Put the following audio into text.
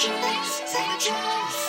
Jones, Simon